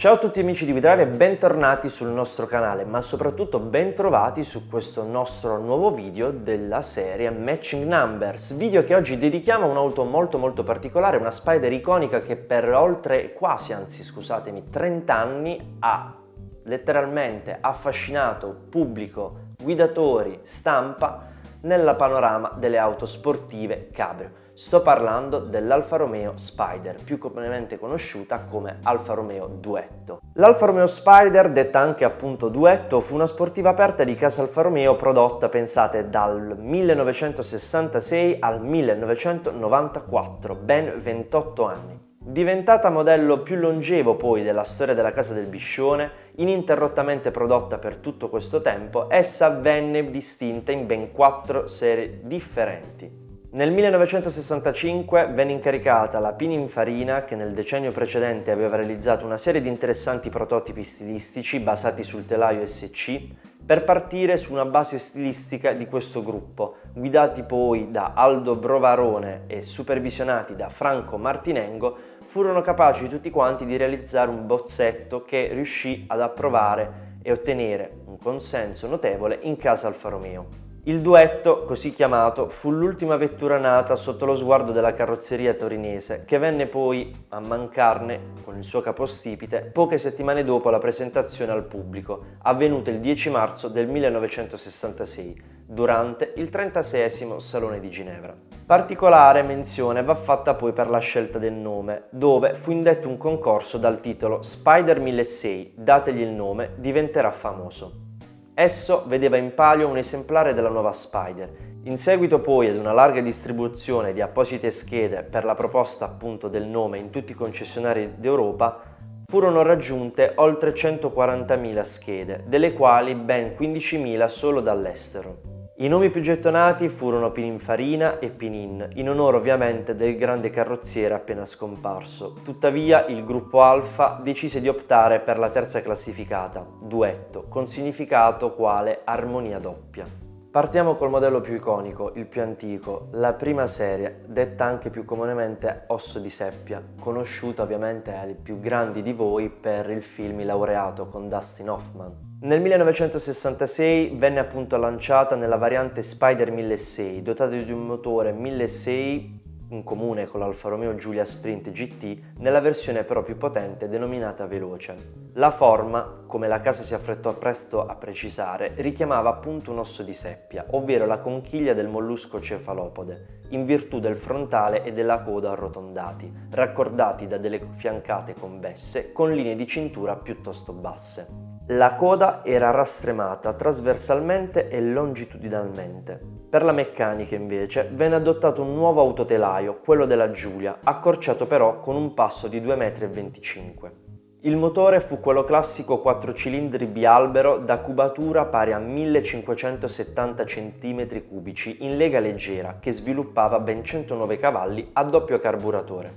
Ciao a tutti amici di WeDrive e bentornati sul nostro canale, ma soprattutto bentrovati su questo nostro nuovo video della serie Matching Numbers, video che oggi dedichiamo a un'auto molto molto particolare, una Spider iconica che per oltre quasi, anzi scusatemi, 30 anni ha letteralmente affascinato pubblico, guidatori, stampa nella panorama delle auto sportive cabrio. Sto parlando dell'Alfa Romeo Spider, più comunemente conosciuta come Alfa Romeo Duetto. L'Alfa Romeo Spider, detta anche appunto Duetto, fu una sportiva aperta di casa Alfa Romeo prodotta, pensate, dal 1966 al 1994, ben 28 anni. Diventata modello più longevo poi della storia della casa del Biscione, ininterrottamente prodotta per tutto questo tempo, essa venne distinta in ben quattro serie differenti. Nel 1965 venne incaricata la Pininfarina, che nel decennio precedente aveva realizzato una serie di interessanti prototipi stilistici basati sul telaio SC, per partire su una base stilistica di questo gruppo, guidati poi da Aldo Brovarone e supervisionati da Franco Martinengo, furono capaci tutti quanti di realizzare un bozzetto che riuscì ad approvare e ottenere un consenso notevole in casa Alfa Romeo. Il duetto, così chiamato, fu l'ultima vettura nata sotto lo sguardo della carrozzeria torinese, che venne poi a mancarne, con il suo capostipite, poche settimane dopo la presentazione al pubblico, avvenuta il 10 marzo del 1966, durante il 36 Salone di Ginevra. Particolare menzione va fatta poi per la scelta del nome, dove fu indetto un concorso dal titolo Spider 1006, dategli il nome, diventerà famoso. Esso vedeva in palio un esemplare della nuova Spider. In seguito poi ad una larga distribuzione di apposite schede per la proposta appunto del nome in tutti i concessionari d'Europa, furono raggiunte oltre 140.000 schede, delle quali ben 15.000 solo dall'estero. I nomi più gettonati furono Pininfarina e Pinin, in onore ovviamente del grande carrozziere appena scomparso. Tuttavia il gruppo Alfa decise di optare per la terza classificata, duetto, con significato quale armonia doppia. Partiamo col modello più iconico, il più antico, la prima serie, detta anche più comunemente Osso di Seppia, conosciuta ovviamente ai più grandi di voi per il film Laureato con Dustin Hoffman. Nel 1966 venne appunto lanciata nella variante Spider 1006, dotata di un motore 1006 in comune con l'Alfa Romeo Giulia Sprint GT, nella versione però più potente denominata Veloce. La forma, come la casa si affrettò presto a precisare, richiamava appunto un osso di seppia, ovvero la conchiglia del mollusco cefalopode, in virtù del frontale e della coda arrotondati, raccordati da delle fiancate convesse con linee di cintura piuttosto basse. La coda era rastremata trasversalmente e longitudinalmente. Per la meccanica invece venne adottato un nuovo autotelaio, quello della Giulia, accorciato però con un passo di 2,25 m. Il motore fu quello classico 4 cilindri bialbero da cubatura pari a 1570 cm3 in lega leggera che sviluppava ben 109 cavalli a doppio carburatore.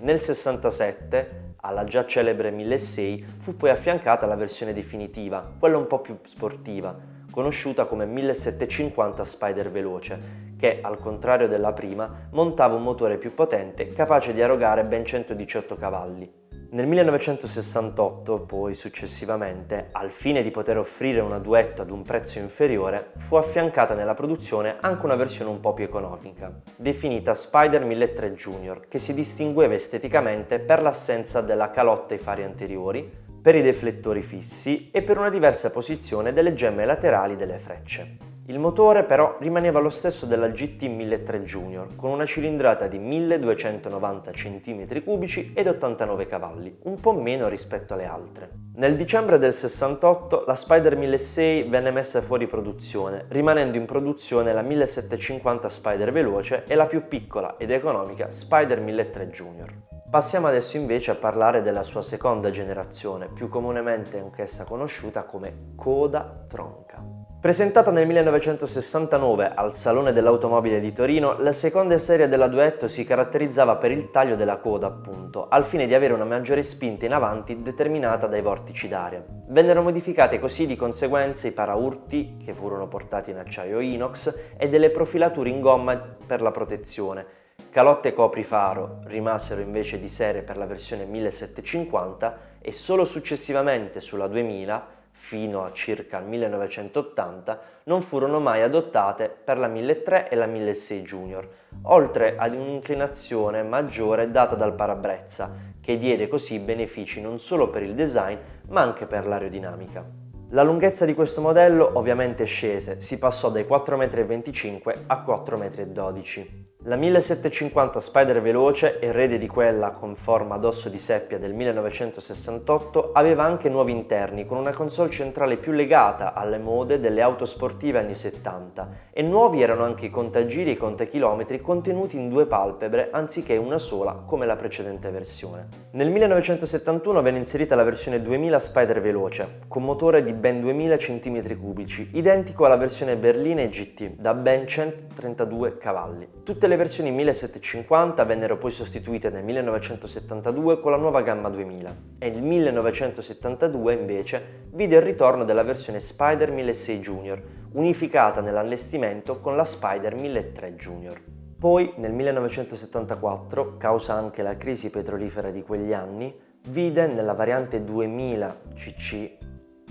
Nel 67 alla già celebre 1006 fu poi affiancata la versione definitiva, quella un po' più sportiva, conosciuta come 1750 Spider Veloce, che, al contrario della prima, montava un motore più potente capace di erogare ben 118 cavalli. Nel 1968, poi successivamente, al fine di poter offrire una duetto ad un prezzo inferiore, fu affiancata nella produzione anche una versione un po' più economica, definita Spider 1003 Junior, che si distingueva esteticamente per l'assenza della calotta ai fari anteriori, per i deflettori fissi e per una diversa posizione delle gemme laterali delle frecce. Il motore però rimaneva lo stesso della GT 1003 Junior, con una cilindrata di 1290 cm3 ed 89 cavalli, un po' meno rispetto alle altre. Nel dicembre del 68 la Spider 1006 venne messa fuori produzione, rimanendo in produzione la 1750 Spider Veloce e la più piccola ed economica Spider 1003 Junior. Passiamo adesso invece a parlare della sua seconda generazione, più comunemente anch'essa conosciuta come coda tronca. Presentata nel 1969 al Salone dell'Automobile di Torino, la seconda serie della Duetto si caratterizzava per il taglio della coda, appunto, al fine di avere una maggiore spinta in avanti determinata dai vortici d'aria. Vennero modificate così di conseguenza i paraurti, che furono portati in acciaio inox, e delle profilature in gomma per la protezione, calotte coprifaro rimasero invece di serie per la versione 1750 e solo successivamente sulla 2000 fino a circa il 1980 non furono mai adottate per la 1300 e la 1600 Junior, oltre ad un'inclinazione maggiore data dal parabrezza, che diede così benefici non solo per il design ma anche per l'aerodinamica. La lunghezza di questo modello ovviamente scese, si passò dai 4,25 m a 4,12 m. La 1750 Spider veloce, erede di quella con forma ad osso di seppia del 1968, aveva anche nuovi interni con una console centrale più legata alle mode delle auto sportive anni 70 e nuovi erano anche i contagiri e i contachilometri contenuti in due palpebre anziché una sola come la precedente versione. Nel 1971 venne inserita la versione 2000 Spider veloce con motore di ben 2000 cm3, identico alla versione berlina e GT da ben 132 cavalli. Tutte le versioni 1750 vennero poi sostituite nel 1972 con la nuova gamma 2000 e il 1972 invece vide il ritorno della versione Spider 1600 Junior, unificata nell'allestimento con la Spider 1300 Junior. Poi nel 1974, causa anche la crisi petrolifera di quegli anni, vide nella variante 2000 cc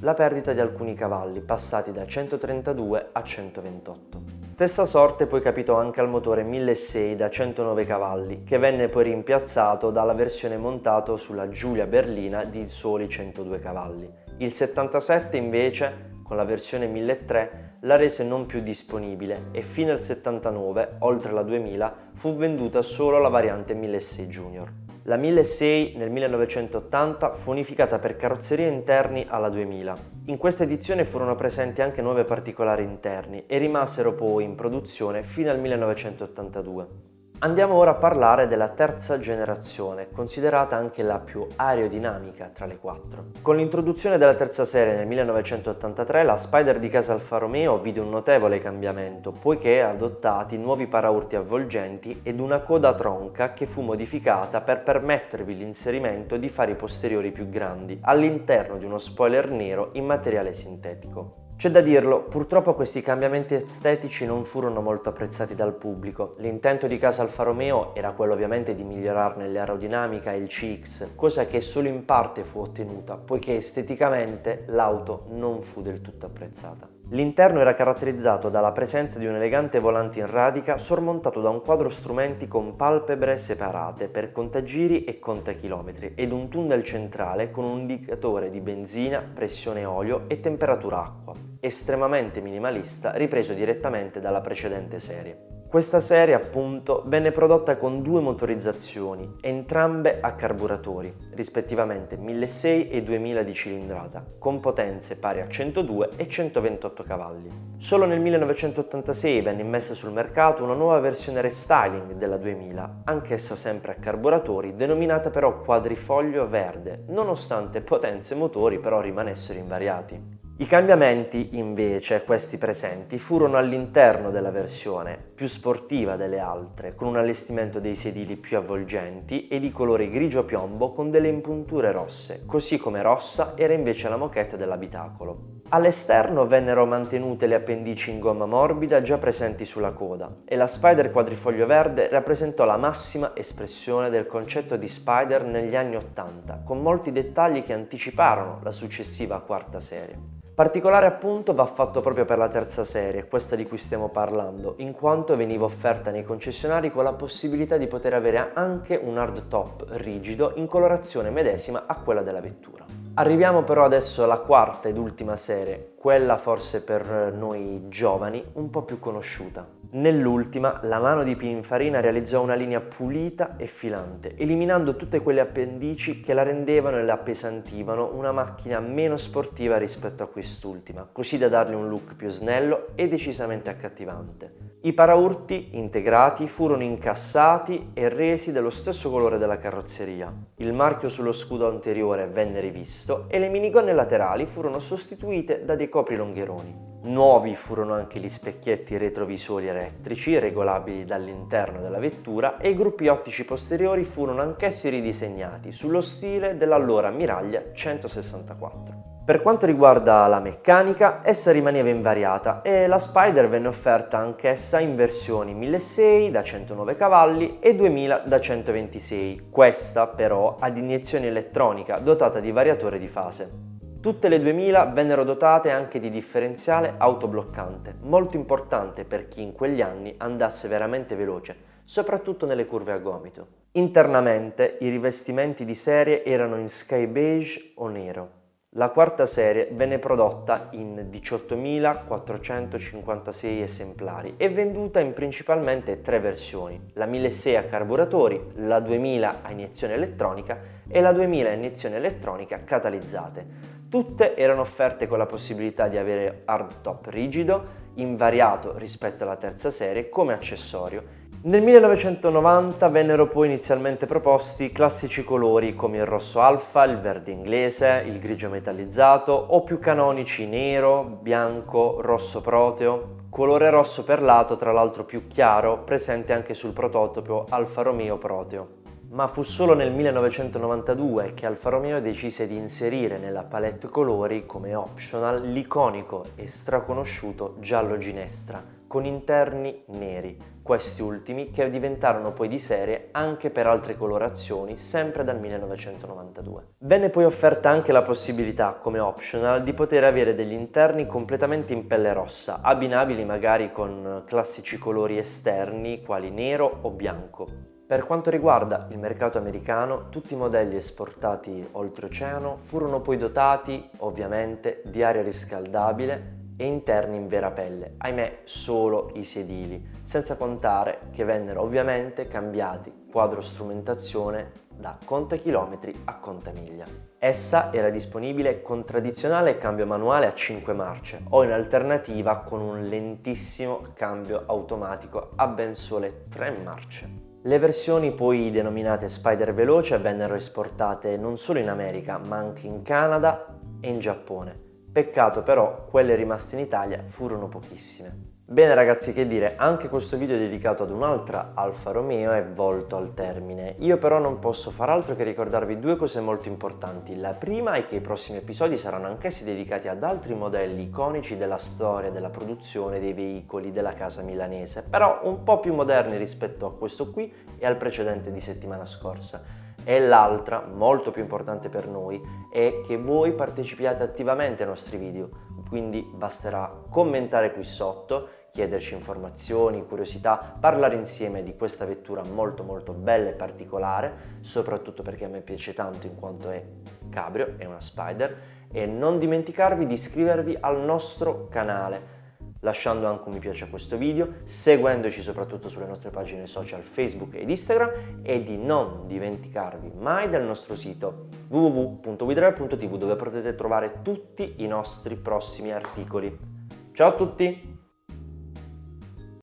la perdita di alcuni cavalli passati da 132 a 128. Stessa sorte poi capitò anche al motore 1600 da 109 cavalli, che venne poi rimpiazzato dalla versione montato sulla Giulia berlina di soli 102 cavalli. Il 77 invece, con la versione 1300, la rese non più disponibile e fino al 79, oltre la 2000, fu venduta solo la variante 1600 Junior. La 1006 nel 1980 fu unificata per carrozzerie interni alla 2000. In questa edizione furono presenti anche nuove particolari interni e rimasero poi in produzione fino al 1982. Andiamo ora a parlare della terza generazione, considerata anche la più aerodinamica tra le quattro. Con l'introduzione della terza serie nel 1983, la Spider di casa Alfa Romeo vide un notevole cambiamento, poiché adottati nuovi paraurti avvolgenti ed una coda tronca che fu modificata per permettervi l'inserimento di fari posteriori più grandi all'interno di uno spoiler nero in materiale sintetico. C'è da dirlo, purtroppo questi cambiamenti estetici non furono molto apprezzati dal pubblico. L'intento di casa Alfa Romeo era quello ovviamente di migliorarne l'aerodinamica e il CX, cosa che solo in parte fu ottenuta, poiché esteticamente l'auto non fu del tutto apprezzata. L'interno era caratterizzato dalla presenza di un elegante volante in radica sormontato da un quadro strumenti con palpebre separate per contagiri e contachilometri ed un tunnel centrale con un indicatore di benzina, pressione olio e temperatura acqua, estremamente minimalista ripreso direttamente dalla precedente serie. Questa serie appunto venne prodotta con due motorizzazioni, entrambe a carburatori, rispettivamente 1600 e 2000 di cilindrata, con potenze pari a 102 e 128 cavalli. Solo nel 1986 venne immessa sul mercato una nuova versione restyling della 2000, anch'essa sempre a carburatori, denominata però quadrifoglio verde, nonostante potenze e motori però rimanessero invariati. I cambiamenti, invece, questi presenti, furono all'interno della versione, più sportiva delle altre, con un allestimento dei sedili più avvolgenti e di colore grigio piombo con delle impunture rosse, così come rossa era invece la moquette dell'abitacolo. All'esterno vennero mantenute le appendici in gomma morbida già presenti sulla coda e la Spider quadrifoglio verde rappresentò la massima espressione del concetto di Spider negli anni Ottanta, con molti dettagli che anticiparono la successiva quarta serie. Particolare appunto va fatto proprio per la terza serie, questa di cui stiamo parlando, in quanto veniva offerta nei concessionari con la possibilità di poter avere anche un hardtop rigido in colorazione medesima a quella della vettura. Arriviamo però adesso alla quarta ed ultima serie, quella forse per noi giovani un po' più conosciuta. Nell'ultima, la mano di Pininfarina realizzò una linea pulita e filante, eliminando tutte quelle appendici che la rendevano e la appesantivano una macchina meno sportiva rispetto a quest'ultima, così da darle un look più snello e decisamente accattivante. I paraurti integrati furono incassati e resi dello stesso colore della carrozzeria. Il marchio sullo scudo anteriore venne rivisto e le minigonne laterali furono sostituite da dei copri longheroni. Nuovi furono anche gli specchietti retrovisori elettrici regolabili dall'interno della vettura e i gruppi ottici posteriori furono anch'essi ridisegnati sullo stile dell'allora Miraglia 164. Per quanto riguarda la meccanica, essa rimaneva invariata e la Spider venne offerta anch'essa in versioni 1600 da 109 cavalli e 2000 da 126, questa però ad iniezione elettronica dotata di variatore di fase. Tutte le 2000 vennero dotate anche di differenziale autobloccante, molto importante per chi in quegli anni andasse veramente veloce, soprattutto nelle curve a gomito. Internamente i rivestimenti di serie erano in sky beige o nero. La quarta serie venne prodotta in 18.456 esemplari e venduta in principalmente tre versioni, la 1600 a carburatori, la 2000 a iniezione elettronica e la 2000 a iniezione elettronica catalizzate. Tutte erano offerte con la possibilità di avere hardtop rigido, invariato rispetto alla terza serie come accessorio nel 1990 vennero poi inizialmente proposti classici colori come il rosso alfa, il verde inglese, il grigio metallizzato o più canonici nero, bianco, rosso proteo, colore rosso perlato tra l'altro più chiaro presente anche sul prototipo Alfa Romeo Proteo. Ma fu solo nel 1992 che Alfa Romeo decise di inserire nella palette colori come optional l'iconico e straconosciuto giallo ginestra con interni neri, questi ultimi che diventarono poi di serie anche per altre colorazioni sempre dal 1992. Venne poi offerta anche la possibilità, come optional, di poter avere degli interni completamente in pelle rossa, abbinabili magari con classici colori esterni quali nero o bianco. Per quanto riguarda il mercato americano, tutti i modelli esportati oltreoceano furono poi dotati, ovviamente, di aria riscaldabile e interni in vera pelle, ahimè solo i sedili, senza contare che vennero ovviamente cambiati quadro strumentazione da contachilometri a contamiglia. Essa era disponibile con tradizionale cambio manuale a 5 marce o in alternativa con un lentissimo cambio automatico a ben sole 3 marce. Le versioni poi denominate Spider Veloce vennero esportate non solo in America ma anche in Canada e in Giappone Peccato però, quelle rimaste in Italia furono pochissime. Bene ragazzi, che dire, anche questo video dedicato ad un'altra Alfa Romeo è volto al termine. Io però non posso far altro che ricordarvi due cose molto importanti. La prima è che i prossimi episodi saranno anch'essi dedicati ad altri modelli iconici della storia della produzione dei veicoli della casa milanese, però un po' più moderni rispetto a questo qui e al precedente di settimana scorsa. E l'altra, molto più importante per noi, è che voi partecipiate attivamente ai nostri video, quindi basterà commentare qui sotto, chiederci informazioni, curiosità, parlare insieme di questa vettura molto molto bella e particolare, soprattutto perché a me piace tanto in quanto è cabrio, è una spider, e non dimenticarvi di iscrivervi al nostro canale lasciando anche un mi piace a questo video, seguendoci soprattutto sulle nostre pagine social Facebook ed Instagram e di non dimenticarvi mai del nostro sito www.widrive.tv dove potete trovare tutti i nostri prossimi articoli. Ciao a tutti!